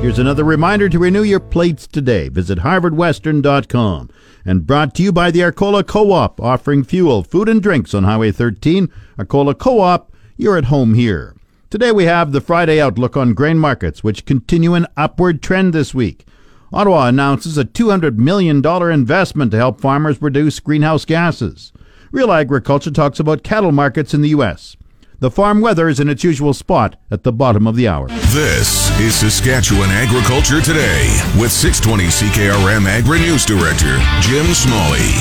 Here's another reminder to renew your plates today. Visit harvardwestern.com. And brought to you by the Arcola Co-op, offering fuel, food, and drinks on Highway 13. Arcola Co-op, you're at home here. Today we have the Friday outlook on grain markets, which continue an upward trend this week. Ottawa announces a $200 million investment to help farmers reduce greenhouse gases. Real Agriculture talks about cattle markets in the U.S. The farm weather is in its usual spot at the bottom of the hour. This is Saskatchewan Agriculture Today with 620 CKRM Agri News Director Jim Smalley.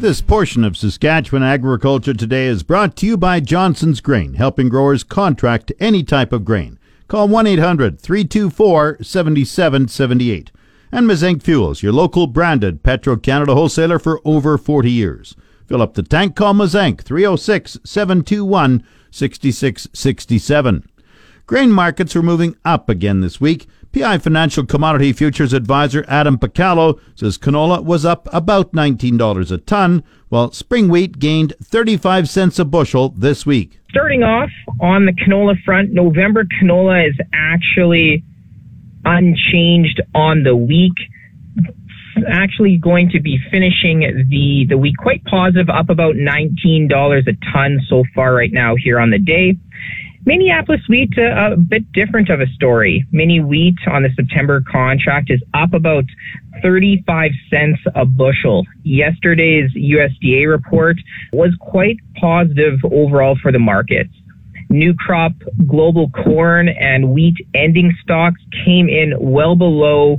This portion of Saskatchewan Agriculture Today is brought to you by Johnson's Grain, helping growers contract any type of grain. Call 1 800 324 7778. And Mazenk Fuels, your local branded Petro Canada wholesaler for over 40 years. Fill up the tank, call Mazenk 306 721 6667. Grain markets were moving up again this week. PI Financial Commodity Futures Advisor Adam Picallo says canola was up about $19 a ton, while spring wheat gained 35 cents a bushel this week. Starting off on the canola front, November canola is actually unchanged on the week actually going to be finishing the, the week quite positive, up about $19 a ton so far right now here on the day. Minneapolis wheat, uh, a bit different of a story. Mini wheat on the September contract is up about 35 cents a bushel. Yesterday's USDA report was quite positive overall for the markets. New crop global corn and wheat ending stocks came in well below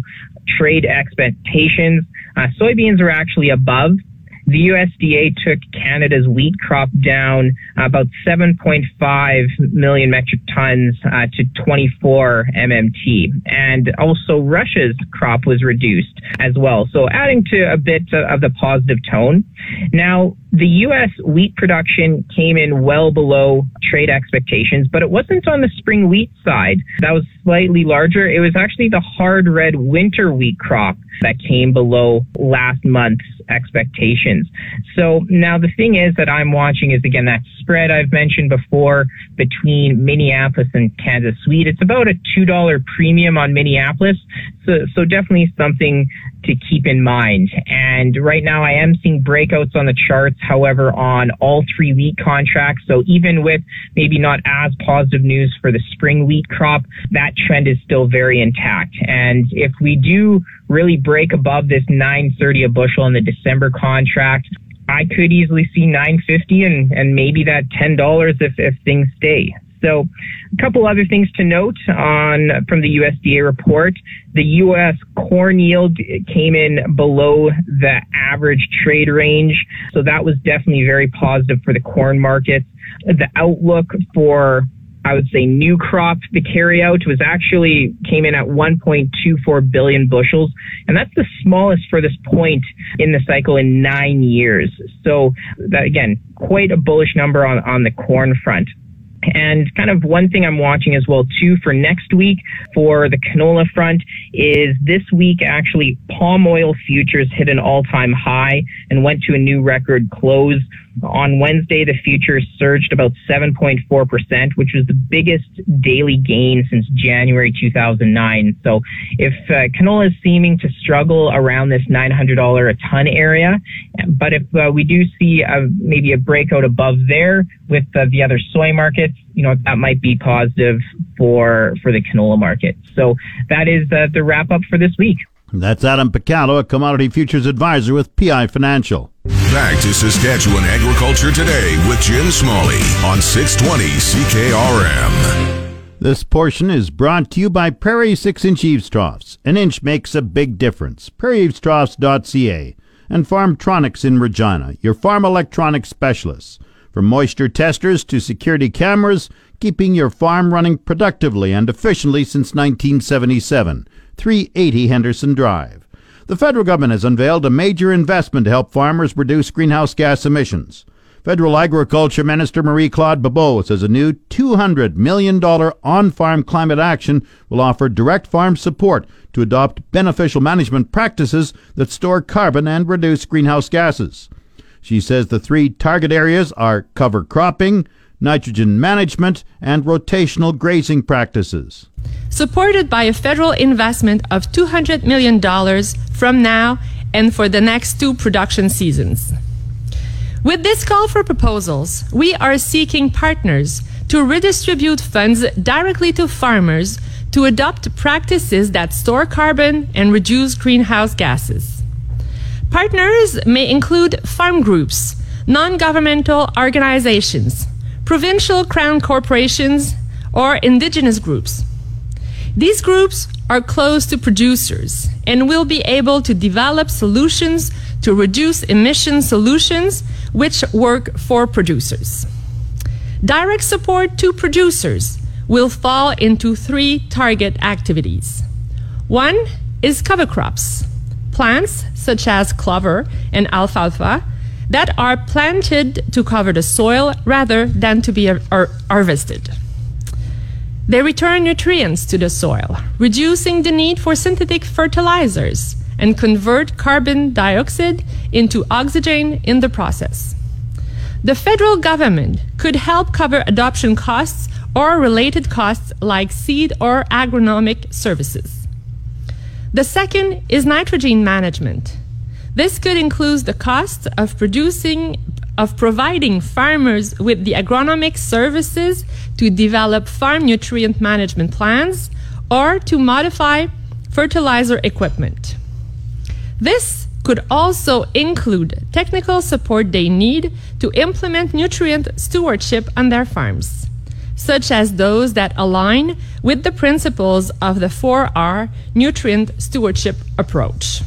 trade expectations. Uh, soybeans are actually above. The USDA took Canada's wheat crop down about 7.5 million metric tons uh, to 24 MMT. And also Russia's crop was reduced as well. So adding to a bit of the positive tone. Now, the U.S. wheat production came in well below trade expectations, but it wasn't on the spring wheat side. That was slightly larger. It was actually the hard red winter wheat crop that came below last month's expectations. So now the thing is that I'm watching is again that spread I've mentioned before between Minneapolis and Kansas Wheat. It's about a $2 premium on Minneapolis. So, so definitely something to keep in mind. And right now I am seeing breakouts on the charts, however, on all three wheat contracts. So even with maybe not as positive news for the spring wheat crop, that trend is still very intact. And if we do really break above this 930 a bushel in the December contract, I could easily see 950 and, and maybe that $10 if, if things stay. So a couple other things to note on from the USDA report. The U.S. corn yield came in below the average trade range. So that was definitely very positive for the corn market. The outlook for I would say new crop, the carryout was actually came in at 1.24 billion bushels. And that's the smallest for this point in the cycle in nine years. So that again, quite a bullish number on, on the corn front. And kind of one thing I'm watching as well too for next week for the canola front is this week actually palm oil futures hit an all time high and went to a new record close. On Wednesday, the futures surged about 7.4%, which was the biggest daily gain since January 2009. So if uh, canola is seeming to struggle around this $900 a ton area, but if uh, we do see a, maybe a breakout above there with uh, the other soy markets, you know, that might be positive for, for the canola market. So that is uh, the wrap up for this week. That's Adam Picallo, a commodity futures advisor with PI Financial. Back to Saskatchewan Agriculture Today with Jim Smalley on 620 CKRM. This portion is brought to you by Prairie 6 inch eaves troughs. An inch makes a big difference. PrairieEavesTroughs.ca and Farmtronics in Regina, your farm electronics specialists. From moisture testers to security cameras, keeping your farm running productively and efficiently since 1977. 380 Henderson Drive. The federal government has unveiled a major investment to help farmers reduce greenhouse gas emissions. Federal Agriculture Minister Marie Claude Bibeau says a new $200 million on farm climate action will offer direct farm support to adopt beneficial management practices that store carbon and reduce greenhouse gases. She says the three target areas are cover cropping, nitrogen management, and rotational grazing practices. Supported by a federal investment of $200 million from now and for the next two production seasons. With this call for proposals, we are seeking partners to redistribute funds directly to farmers to adopt practices that store carbon and reduce greenhouse gases. Partners may include farm groups, non governmental organizations, provincial crown corporations, or indigenous groups. These groups are close to producers and will be able to develop solutions to reduce emission solutions which work for producers. Direct support to producers will fall into three target activities. One is cover crops, plants such as clover and alfalfa that are planted to cover the soil rather than to be ar- harvested. They return nutrients to the soil, reducing the need for synthetic fertilizers and convert carbon dioxide into oxygen in the process. The federal government could help cover adoption costs or related costs like seed or agronomic services. The second is nitrogen management. This could include the cost of producing of providing farmers with the agronomic services to develop farm nutrient management plans or to modify fertilizer equipment. This could also include technical support they need to implement nutrient stewardship on their farms, such as those that align with the principles of the 4R nutrient stewardship approach.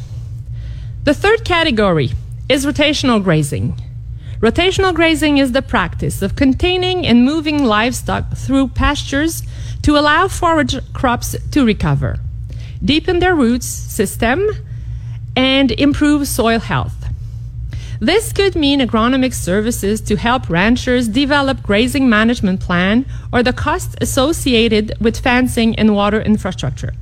The third category is rotational grazing. Rotational grazing is the practice of containing and moving livestock through pastures to allow forage crops to recover, deepen their roots system, and improve soil health. This could mean agronomic services to help ranchers develop grazing management plan or the costs associated with fencing and water infrastructure.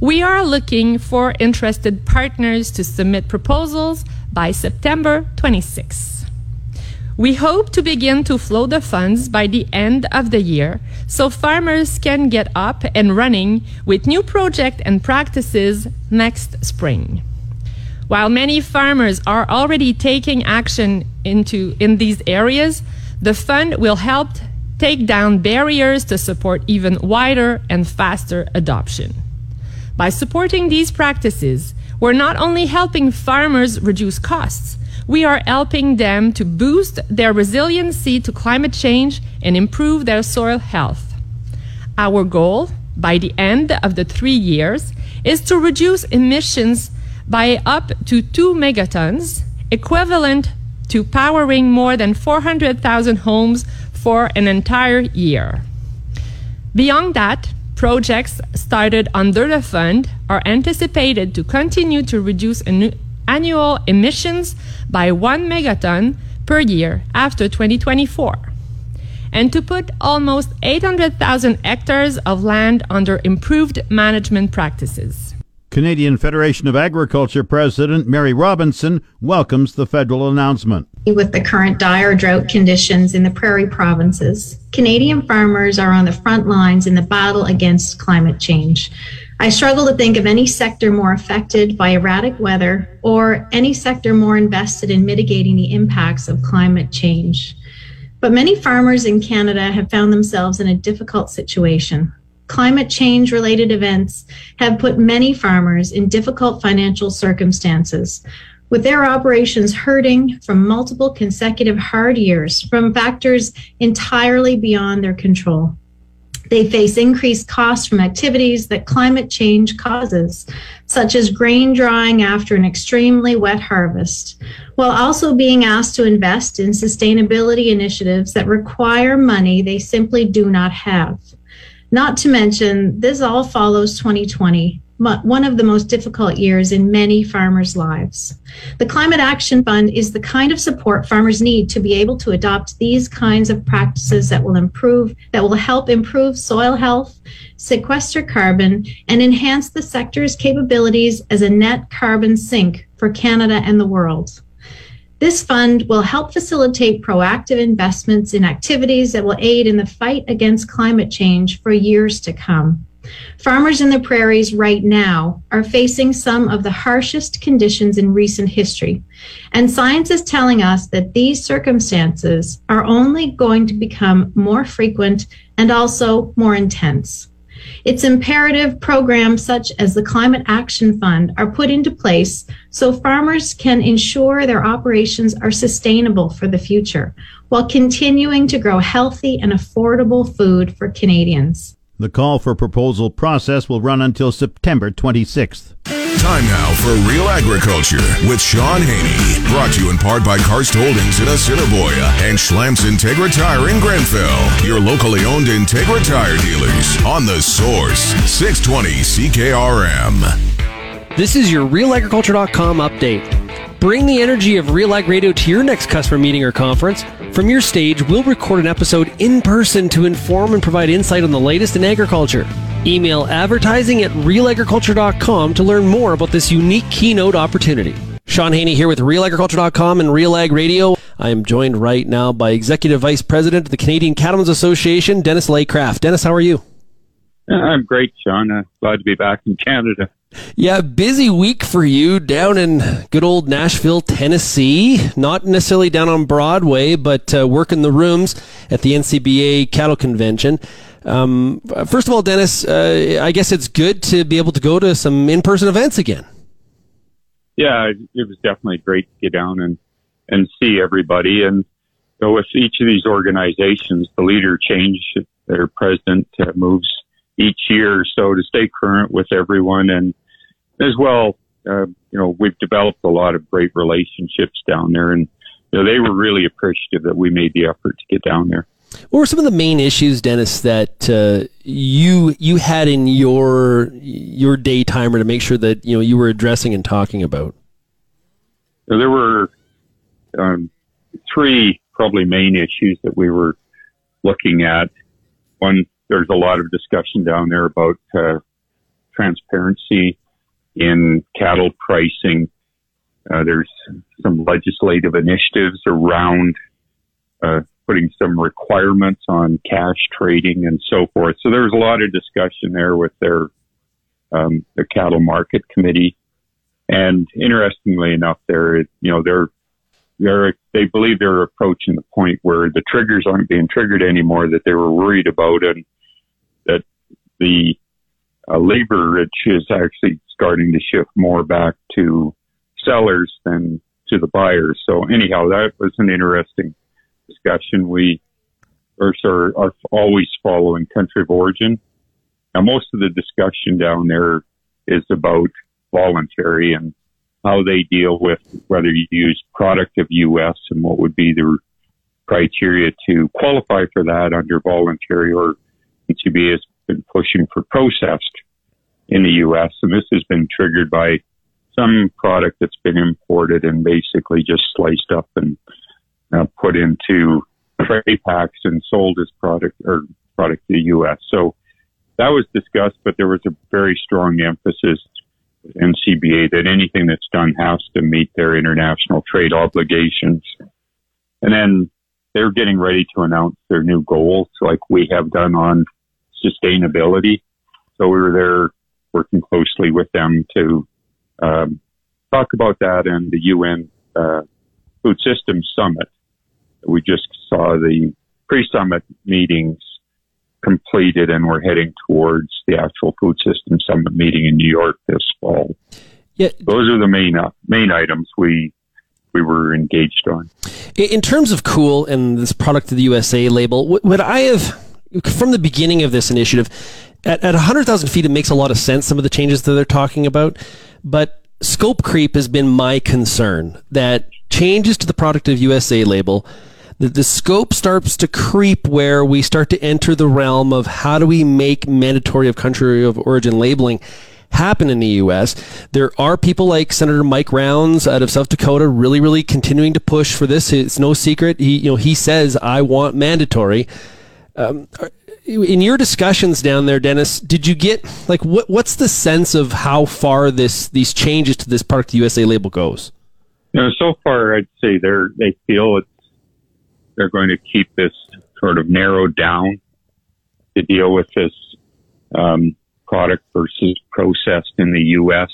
We are looking for interested partners to submit proposals by September 26. We hope to begin to flow the funds by the end of the year so farmers can get up and running with new projects and practices next spring. While many farmers are already taking action into in these areas, the fund will help take down barriers to support even wider and faster adoption. By supporting these practices, we're not only helping farmers reduce costs, we are helping them to boost their resiliency to climate change and improve their soil health. Our goal by the end of the three years is to reduce emissions by up to 2 megatons, equivalent to powering more than 400,000 homes for an entire year. Beyond that, projects started under the fund are anticipated to continue to reduce annual emissions by 1 megaton per year after 2024 and to put almost 800,000 hectares of land under improved management practices. Canadian Federation of Agriculture President Mary Robinson welcomes the federal announcement. With the current dire drought conditions in the prairie provinces, Canadian farmers are on the front lines in the battle against climate change. I struggle to think of any sector more affected by erratic weather or any sector more invested in mitigating the impacts of climate change. But many farmers in Canada have found themselves in a difficult situation. Climate change related events have put many farmers in difficult financial circumstances, with their operations hurting from multiple consecutive hard years from factors entirely beyond their control. They face increased costs from activities that climate change causes, such as grain drying after an extremely wet harvest, while also being asked to invest in sustainability initiatives that require money they simply do not have. Not to mention, this all follows 2020, one of the most difficult years in many farmers' lives. The Climate Action Fund is the kind of support farmers need to be able to adopt these kinds of practices that will improve, that will help improve soil health, sequester carbon, and enhance the sector's capabilities as a net carbon sink for Canada and the world. This fund will help facilitate proactive investments in activities that will aid in the fight against climate change for years to come. Farmers in the prairies right now are facing some of the harshest conditions in recent history. And science is telling us that these circumstances are only going to become more frequent and also more intense. It's imperative programs such as the Climate Action Fund are put into place so farmers can ensure their operations are sustainable for the future while continuing to grow healthy and affordable food for Canadians. The call for proposal process will run until September 26th. Time now for Real Agriculture with Shaun Haney. Brought to you in part by Karst Holdings in Assiniboia and Schlamps Integra Tire in Grenfell. Your locally owned Integra Tire dealers on the source 620 CKRM. This is your RealAgriculture.com update. Bring the energy of Real Ag Radio to your next customer meeting or conference. From your stage, we'll record an episode in person to inform and provide insight on the latest in agriculture. Email advertising at realagriculture.com to learn more about this unique keynote opportunity. Shaun Haney here with realagriculture.com and Real Ag Radio. I am joined right now by Executive Vice President of the Canadian Cattlemen's Association, Dennis Laycraft. Dennis, how are you? I'm great, Shaun. Uh, glad to be back in Canada. Yeah, busy week for you down in good old Nashville, Tennessee. Not necessarily down on Broadway, but uh, working the rooms at the NCBA Cattle Convention. Um, first of all, Dennis, uh, I guess it's good to be able to go to some in-person events again. Yeah, it was definitely great to get down and and see everybody. And so with each of these organizations, the leader change, their president uh, moves each year. So to stay current with everyone and as well, uh, you know, we've developed a lot of great relationships down there and, you know, they were really appreciative that we made the effort to get down there. What were some of the main issues, Dennis, that uh, you you had in your your day timer to make sure that you know you were addressing and talking about? There were um, three probably main issues that we were looking at. One there's a lot of discussion down there about uh, transparency in cattle pricing. Uh, there's some legislative initiatives around uh, putting some requirements on cash trading and so forth. So there was a lot of discussion there with their um, the cattle market committee. And interestingly enough, they're you know they're they're they believe they're approaching the point where the triggers aren't being triggered anymore that they were worried about, and that the uh, leverage is actually starting to shift more back to sellers than to the buyers. So anyhow, that was an interesting discussion. We are, are always following country of origin. Now, most of the discussion down there is about voluntary and how they deal with whether you use product of U.S. and what would be the criteria to qualify for that under voluntary or NCB has been pushing for processed in the U.S. And this has been triggered by some product that's been imported and basically just sliced up and uh, put into tray packs and sold as product or product to the U.S. So that was discussed, but there was a very strong emphasis in NCBA that anything that's done has to meet their international trade obligations. And then they're getting ready to announce their new goals, like we have done on sustainability. So we were there working closely with them to um, talk about that and the UN uh, Food Systems Summit. We just saw the pre-summit meetings completed and we're heading towards the actual Food system Summit meeting in New York this fall. Yeah. Those are the main uh, main items we we were engaged on. In terms of cool and this product of the USA label, what I have from the beginning of this initiative, at, at 100,000 feet, it makes a lot of sense, some of the changes that they're talking about. But scope creep has been my concern that changes to the product of USA label, the, the scope starts to creep where we start to enter the realm of how do we make mandatory of country of origin labeling happen in the U.S. There are people like Senator Mike Rounds out of South Dakota really, really continuing to push for this. It's no secret. He, you know, he says, I want mandatory. Um, in your discussions down there, Dennis, did you get like what? What's the sense of how far this these changes to this Park the USA label goes? You know, so far I'd say they're they feel it's they're going to keep this sort of narrowed down to deal with this um, product versus processed in the U.S.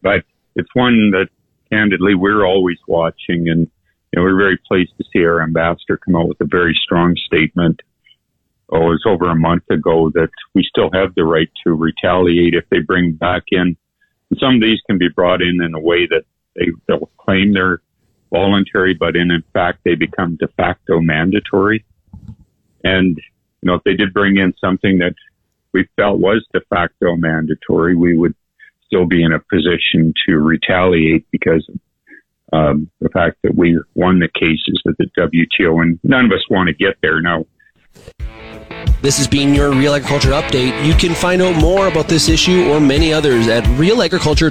But it's one that candidly we're always watching, and you know, we're very pleased to see our ambassador come out with a very strong statement. Oh, it was over a month ago that we still have the right to retaliate if they bring back in. And some of these can be brought in in a way that they, they'll claim they're voluntary, but in, in fact they become de facto mandatory. And you know, if they did bring in something that we felt was de facto mandatory, we would still be in a position to retaliate because of um, the fact that we won the cases at the WTO, and none of us want to get there. now. This has been your Real Agriculture Update. You can find out more about this issue or many others at Real Agriculture.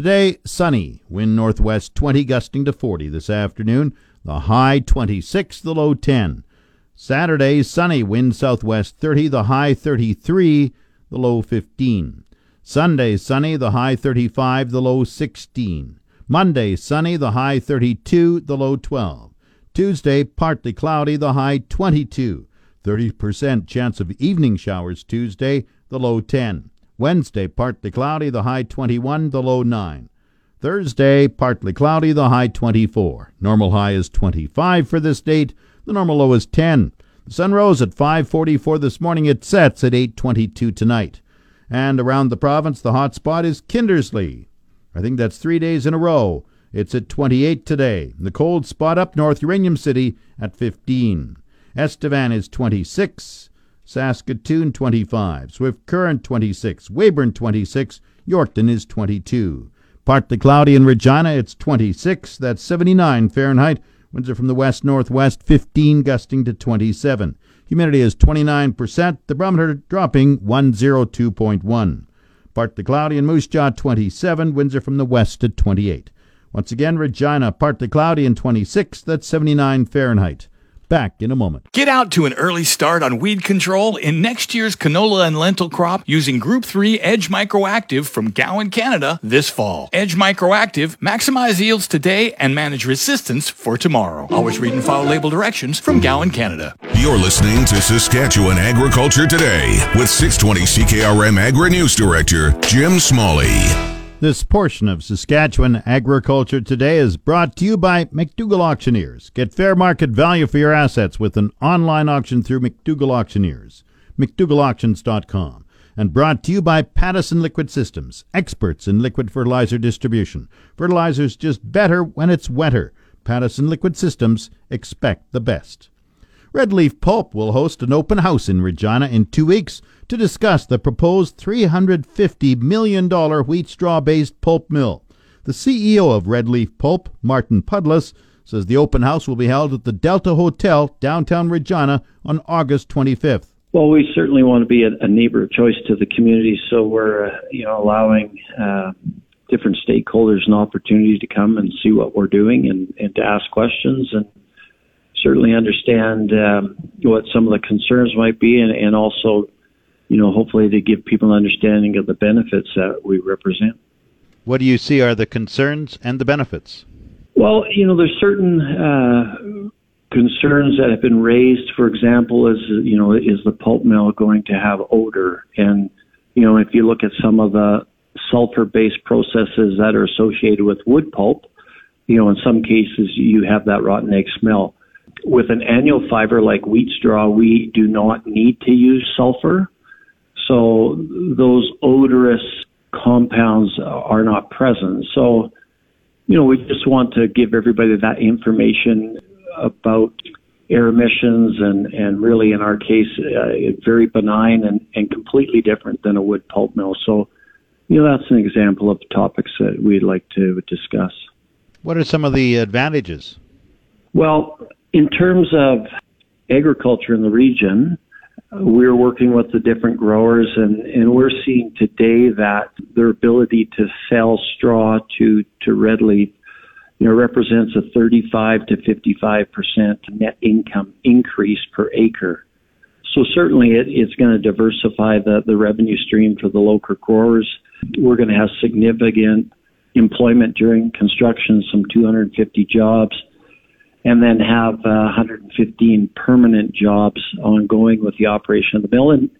Today, sunny, wind northwest 20, gusting to 40 this afternoon. The high 26, the low 10. Saturday, sunny, wind southwest 30, the high 33, the low 15. Sunday, sunny, the high 35, the low 16. Monday, sunny, the high 32, the low 12. Tuesday, partly cloudy, the high 22. 30% chance of evening showers Tuesday, the low 10. Wednesday, partly cloudy, the high 21, the low 9. Thursday, partly cloudy, the high 24. Normal high is 25 for this date. The normal low is 10. The sun rose at 5:44 this morning. It sets at 8:22 tonight. And around the province, the hot spot is Kindersley. I think that's three days in a row. It's at 28 today. The cold spot up north, Uranium City, at 15. Estevan is 26. Saskatoon 25. Swift Current 26. Weyburn 26. Yorkton is 22. Partly cloudy in Regina, it's 26. That's 79 Fahrenheit. Winds are from the west northwest, 15 gusting to 27. Humidity is 29%. The barometer dropping 102.1. Partly cloudy in Moose Jaw, 27. Winds are from the west at 28. Once again, Regina, partly cloudy and 26. That's 79 Fahrenheit. Back in a moment. Get out to an early start on weed control in next year's canola and lentil crop using Group 3 Edge Microactive from Gowan, Canada this fall. Edge Microactive maximize yields today and manage resistance for tomorrow. Always read and follow label directions from Gowan, Canada. You're listening to Saskatchewan Agriculture Today with 620 CKRM Agri News Director Jim Smalley. This portion of Saskatchewan Agriculture Today is brought to you by McDougall Auctioneers. Get fair market value for your assets with an online auction through McDougall Auctioneers. McDougallAuctions.com. And brought to you by Pattison Liquid Systems, experts in liquid fertilizer distribution. Fertilizer's just better when it's wetter. Pattison Liquid Systems, expect the best. Red Leaf Pulp will host an open house in Regina in two weeks to discuss the proposed $350 million wheat straw based pulp mill. The CEO of Red Leaf Pulp, Martin Pudlas, says the open house will be held at the Delta Hotel, downtown Regina, on August 25th. Well, we certainly want to be a, a neighbor of choice to the community, so we're, uh, you know, allowing uh, different stakeholders an opportunity to come and see what we're doing and, and to ask questions and certainly understand um, what some of the concerns might be, and, and also you know, hopefully to give people an understanding of the benefits that we represent. What do you see are the concerns and the benefits? Well, you know, there's certain uh, concerns that have been raised. For example, is you know, is the pulp mill going to have odor? And you know, if you look at some of the sulfur-based processes that are associated with wood pulp, you know, in some cases you have that rotten egg smell. With an annual fiber like wheat straw, we do not need to use sulfur so those odorous compounds are not present. So, you know, we just want to give everybody that information about air emissions and, and really in our case, uh, very benign and, and completely different than a wood pulp mill. So, you know, that's an example of topics that we'd like to discuss. What are some of the advantages? Well, in terms of agriculture in the region, we're working with the different growers and, and we're seeing today that their ability to sell straw to, to red leaf, you know, represents a 35 to 55% net income increase per acre. So certainly it, it's going to diversify the, the revenue stream for the local growers. We're going to have significant employment during construction, some 250 jobs and then have uh, 115 permanent jobs ongoing with the operation of the mill. And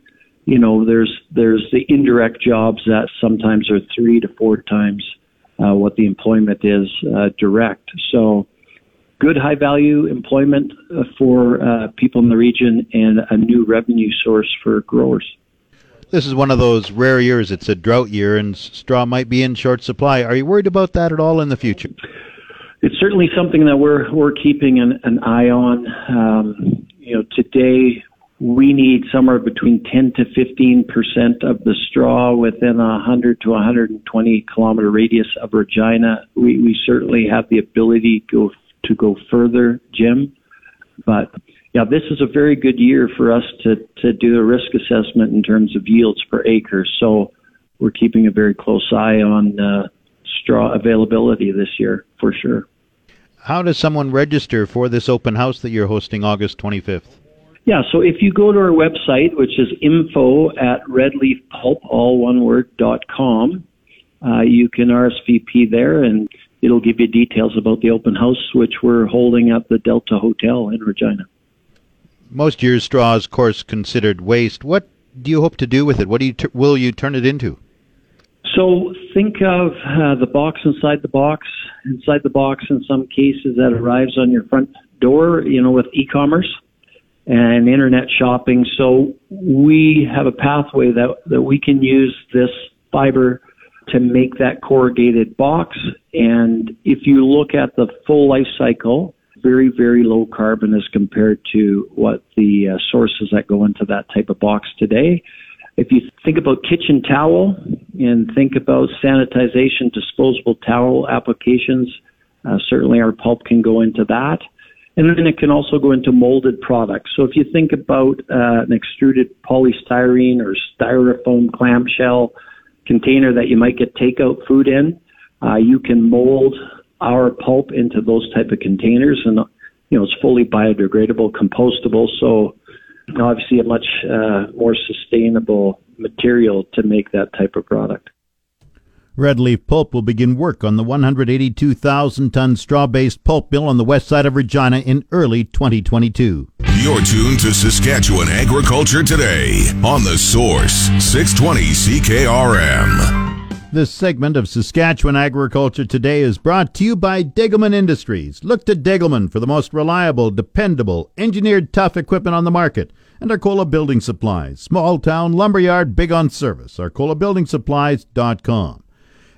you know, there's there's the indirect jobs that sometimes are three to four times uh, what the employment is uh, direct. So, good high value employment uh, for uh, people in the region and a new revenue source for growers. This is one of those rare years. It's a drought year, and straw might be in short supply. Are you worried about that at all in the future? It's certainly something that we're we're keeping an, an eye on. Um, you know, today we need somewhere between 10 to 15 percent of the straw within a 100 to 120 kilometer radius of Regina. We we certainly have the ability to go to go further, Jim. But yeah, this is a very good year for us to to do a risk assessment in terms of yields per acre. So we're keeping a very close eye on. Uh, straw availability this year for sure. How does someone register for this open house that you're hosting August 25th? Yeah, so if you go to our website, which is info at redleafpulp, all one word, dot com, uh, you can RSVP there and it'll give you details about the open house, which we're holding at the Delta Hotel in Regina. Most years, straw is, of course, considered waste. What do you hope to do with it? What do you t- will you turn it into? So think of uh, the box inside the box, inside the box in some cases that arrives on your front door, you know, with e-commerce and internet shopping. So we have a pathway that, that we can use this fiber to make that corrugated box. And if you look at the full life cycle, very, very low carbon as compared to what the uh, sources that go into that type of box today. If you think about kitchen towel and think about sanitization, disposable towel applications, uh, certainly our pulp can go into that. And then it can also go into molded products. So if you think about uh, an extruded polystyrene or styrofoam clamshell container that you might get takeout food in, uh, you can mold our pulp into those type of containers, and you know it's fully biodegradable, compostable. So obviously a much uh, more sustainable material to make that type of product. Red Leaf Pulp will begin work on the 182,000 ton straw based pulp mill on the west side of Regina in early 2022. You're tuned to Saskatchewan Agriculture Today on The Source, 620 CKRM. This segment of Saskatchewan Agriculture Today is brought to you by Degelman Industries. Look to Degelman for the most reliable, dependable, engineered tough equipment on the market. And Arcola Building Supplies, small town lumberyard, big on service. ArcolaBuildingSupplies.com.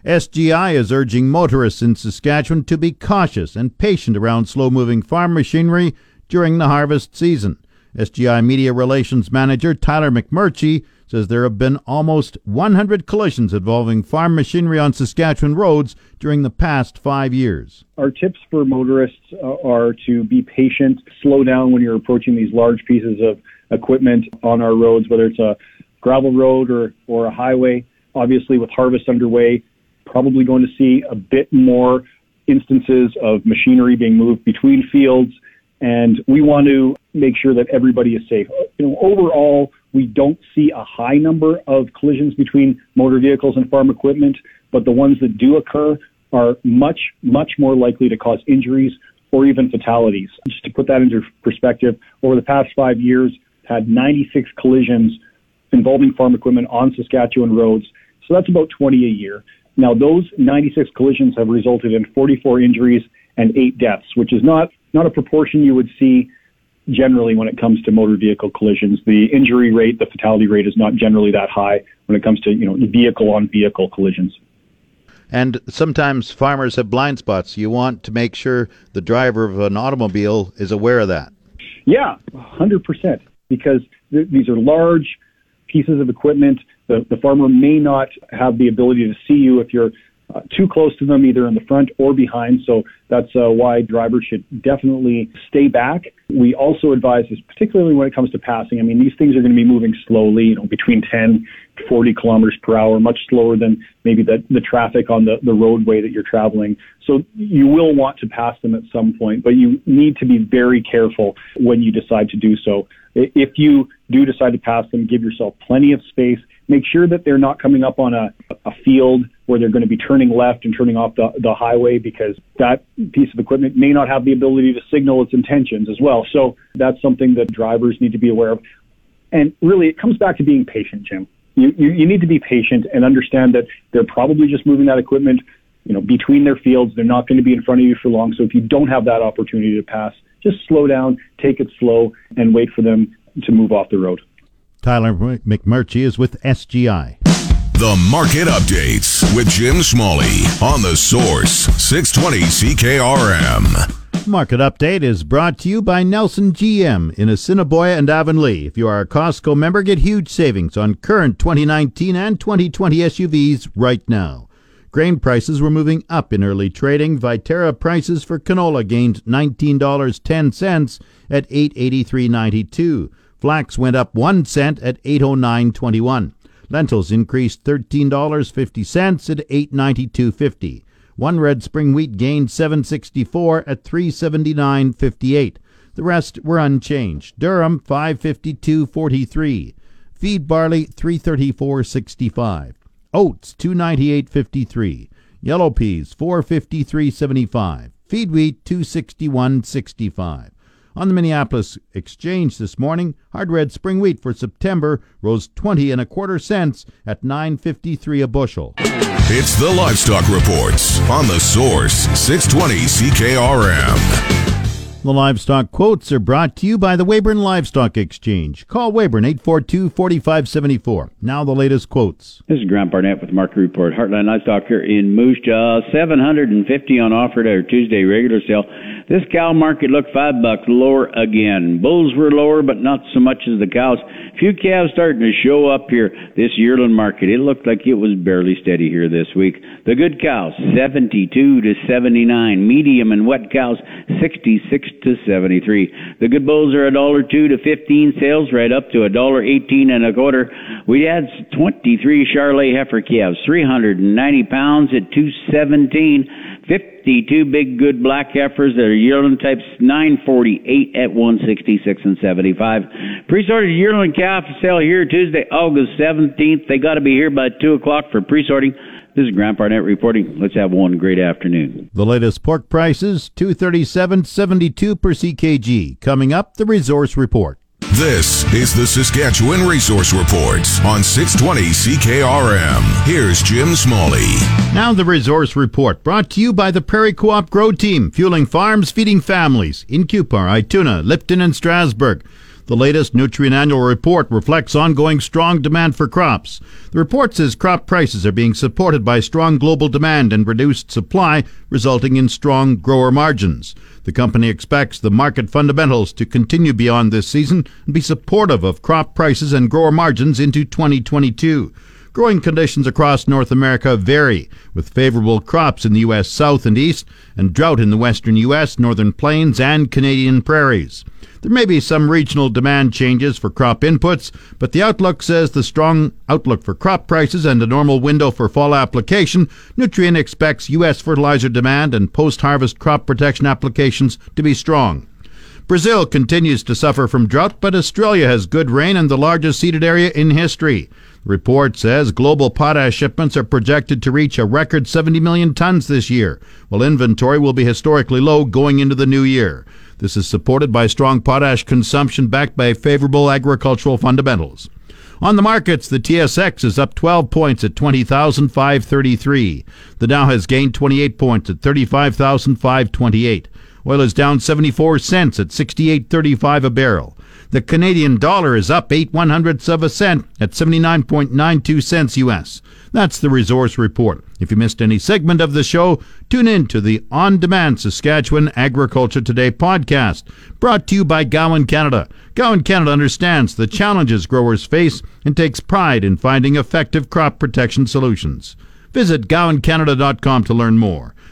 SGI is urging motorists in Saskatchewan to be cautious and patient around slow moving farm machinery during the harvest season. SGI Media Relations Manager Tyler McMurchy says there have been almost 100 collisions involving farm machinery on Saskatchewan roads during the past five years. Our tips for motorists uh, are to be patient, slow down when you're approaching these large pieces of equipment on our roads, whether it's a gravel road or, or a highway. Obviously, with harvest underway, probably going to see a bit more instances of machinery being moved between fields and we want to make sure that everybody is safe. You know, overall, we don't see a high number of collisions between motor vehicles and farm equipment, but the ones that do occur are much, much more likely to cause injuries or even fatalities. Just to put that into perspective, over the past five years, had 96 collisions involving farm equipment on Saskatchewan roads. So that's about 20 a year. Now, those 96 collisions have resulted in 44 injuries and eight deaths, which is not not a proportion you would see generally when it comes to motor vehicle collisions. The injury rate, the fatality rate is not generally that high when it comes to, you know, vehicle on vehicle collisions. And sometimes farmers have blind spots. You want to make sure the driver of an automobile is aware of that. Yeah, 100%. Because th- these are large pieces of equipment. The, the farmer may not have the ability to see you if you're uh, too close to them, either in the front or behind. So that's uh, why drivers should definitely stay back. We also advise this, particularly when it comes to passing. I mean, these things are going to be moving slowly, you know, between 10 to 40 kilometers per hour, much slower than maybe the, the traffic on the, the roadway that you're traveling. So you will want to pass them at some point, but you need to be very careful when you decide to do so. If you do decide to pass them, give yourself plenty of space make sure that they're not coming up on a, a field where they're going to be turning left and turning off the, the highway because that piece of equipment may not have the ability to signal its intentions as well. So that's something that drivers need to be aware of. And really, it comes back to being patient, Jim. You, you, you need to be patient and understand that they're probably just moving that equipment, you know, between their fields. They're not going to be in front of you for long. So if you don't have that opportunity to pass, just slow down, take it slow, and wait for them to move off the road. Tyler McMurchy is with SGI. The Market Updates with Jim Smalley on the Source 620 CKRM. Market Update is brought to you by Nelson GM in Assiniboia and Avonlea. If you are a Costco member, get huge savings on current 2019 and 2020 SUVs right now. Grain prices were moving up in early trading. Viterra prices for canola gained $19.10 at 883.92. Flax went up 1 cent at 809.21. Lentils increased $13.50 at 892.50. One red spring wheat gained 764 at 379.58. The rest were unchanged. Durum 552.43. Feed barley 334.65. Oats 298.53. Yellow peas 453.75. Feed wheat 261.65. On the Minneapolis Exchange this morning, hard red spring wheat for September rose 20 and a quarter cents at 9.53 a bushel. It's the Livestock Reports on the Source 620 CKRM. The livestock quotes are brought to you by the Weyburn Livestock Exchange. Call Weyburn 842-4574. Now the latest quotes. This is Grant Barnett with Market Report. Heartland Livestock here in Moose Jaw. 750 on offer at our Tuesday regular sale. This cow market looked five bucks lower again. Bulls were lower, but not so much as the cows. Few calves starting to show up here this yearling market. It looked like it was barely steady here this week. The good cows, 72 to 79. Medium and wet cows, 66 to 73. The good bulls are a dollar two to 15 sales, right up to a dollar 18 and a quarter. We had 23 Charolais heifer calves, 390 pounds at 217. 52 big good black heifers that are yearling types 948 at 166 and 75. Pre-sorted yearling calf sale here Tuesday, August 17th. They got to be here by 2 o'clock for pre-sorting. This is Grant Barnett reporting. Let's have one great afternoon. The latest pork prices, 237.72 per CKG. Coming up, the resource report. This is the Saskatchewan Resource Report on 620 CKRM. Here's Jim Smalley. Now the Resource Report, brought to you by the Prairie Co-op Grow Team, fueling farms, feeding families in Cupar, Ituna, Lipton, and Strasbourg. The latest Nutrien Annual Report reflects ongoing strong demand for crops. The report says crop prices are being supported by strong global demand and reduced supply, resulting in strong grower margins. The company expects the market fundamentals to continue beyond this season and be supportive of crop prices and grower margins into 2022. Growing conditions across North America vary, with favorable crops in the U.S. South and East and drought in the western U.S., Northern Plains, and Canadian prairies. There may be some regional demand changes for crop inputs, but the outlook says the strong outlook for crop prices and a normal window for fall application, Nutrien expects U.S. fertilizer demand and post-harvest crop protection applications to be strong. Brazil continues to suffer from drought, but Australia has good rain and the largest seeded area in history. Report says global potash shipments are projected to reach a record 70 million tons this year, while inventory will be historically low going into the new year. This is supported by strong potash consumption backed by favorable agricultural fundamentals. On the markets, the TSX is up 12 points at 20,533. The Dow has gained 28 points at 35,528. Oil is down 74 cents at 68.35 a barrel. The Canadian dollar is up 8 one hundredths of a cent at 79.92 cents US. That's the resource report. If you missed any segment of the show, tune in to the on demand Saskatchewan Agriculture Today podcast, brought to you by Gowan Canada. Gowan Canada understands the challenges growers face and takes pride in finding effective crop protection solutions. Visit GowanCanada.com to learn more.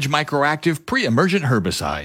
Edge Microactive pre-emergent herbicide.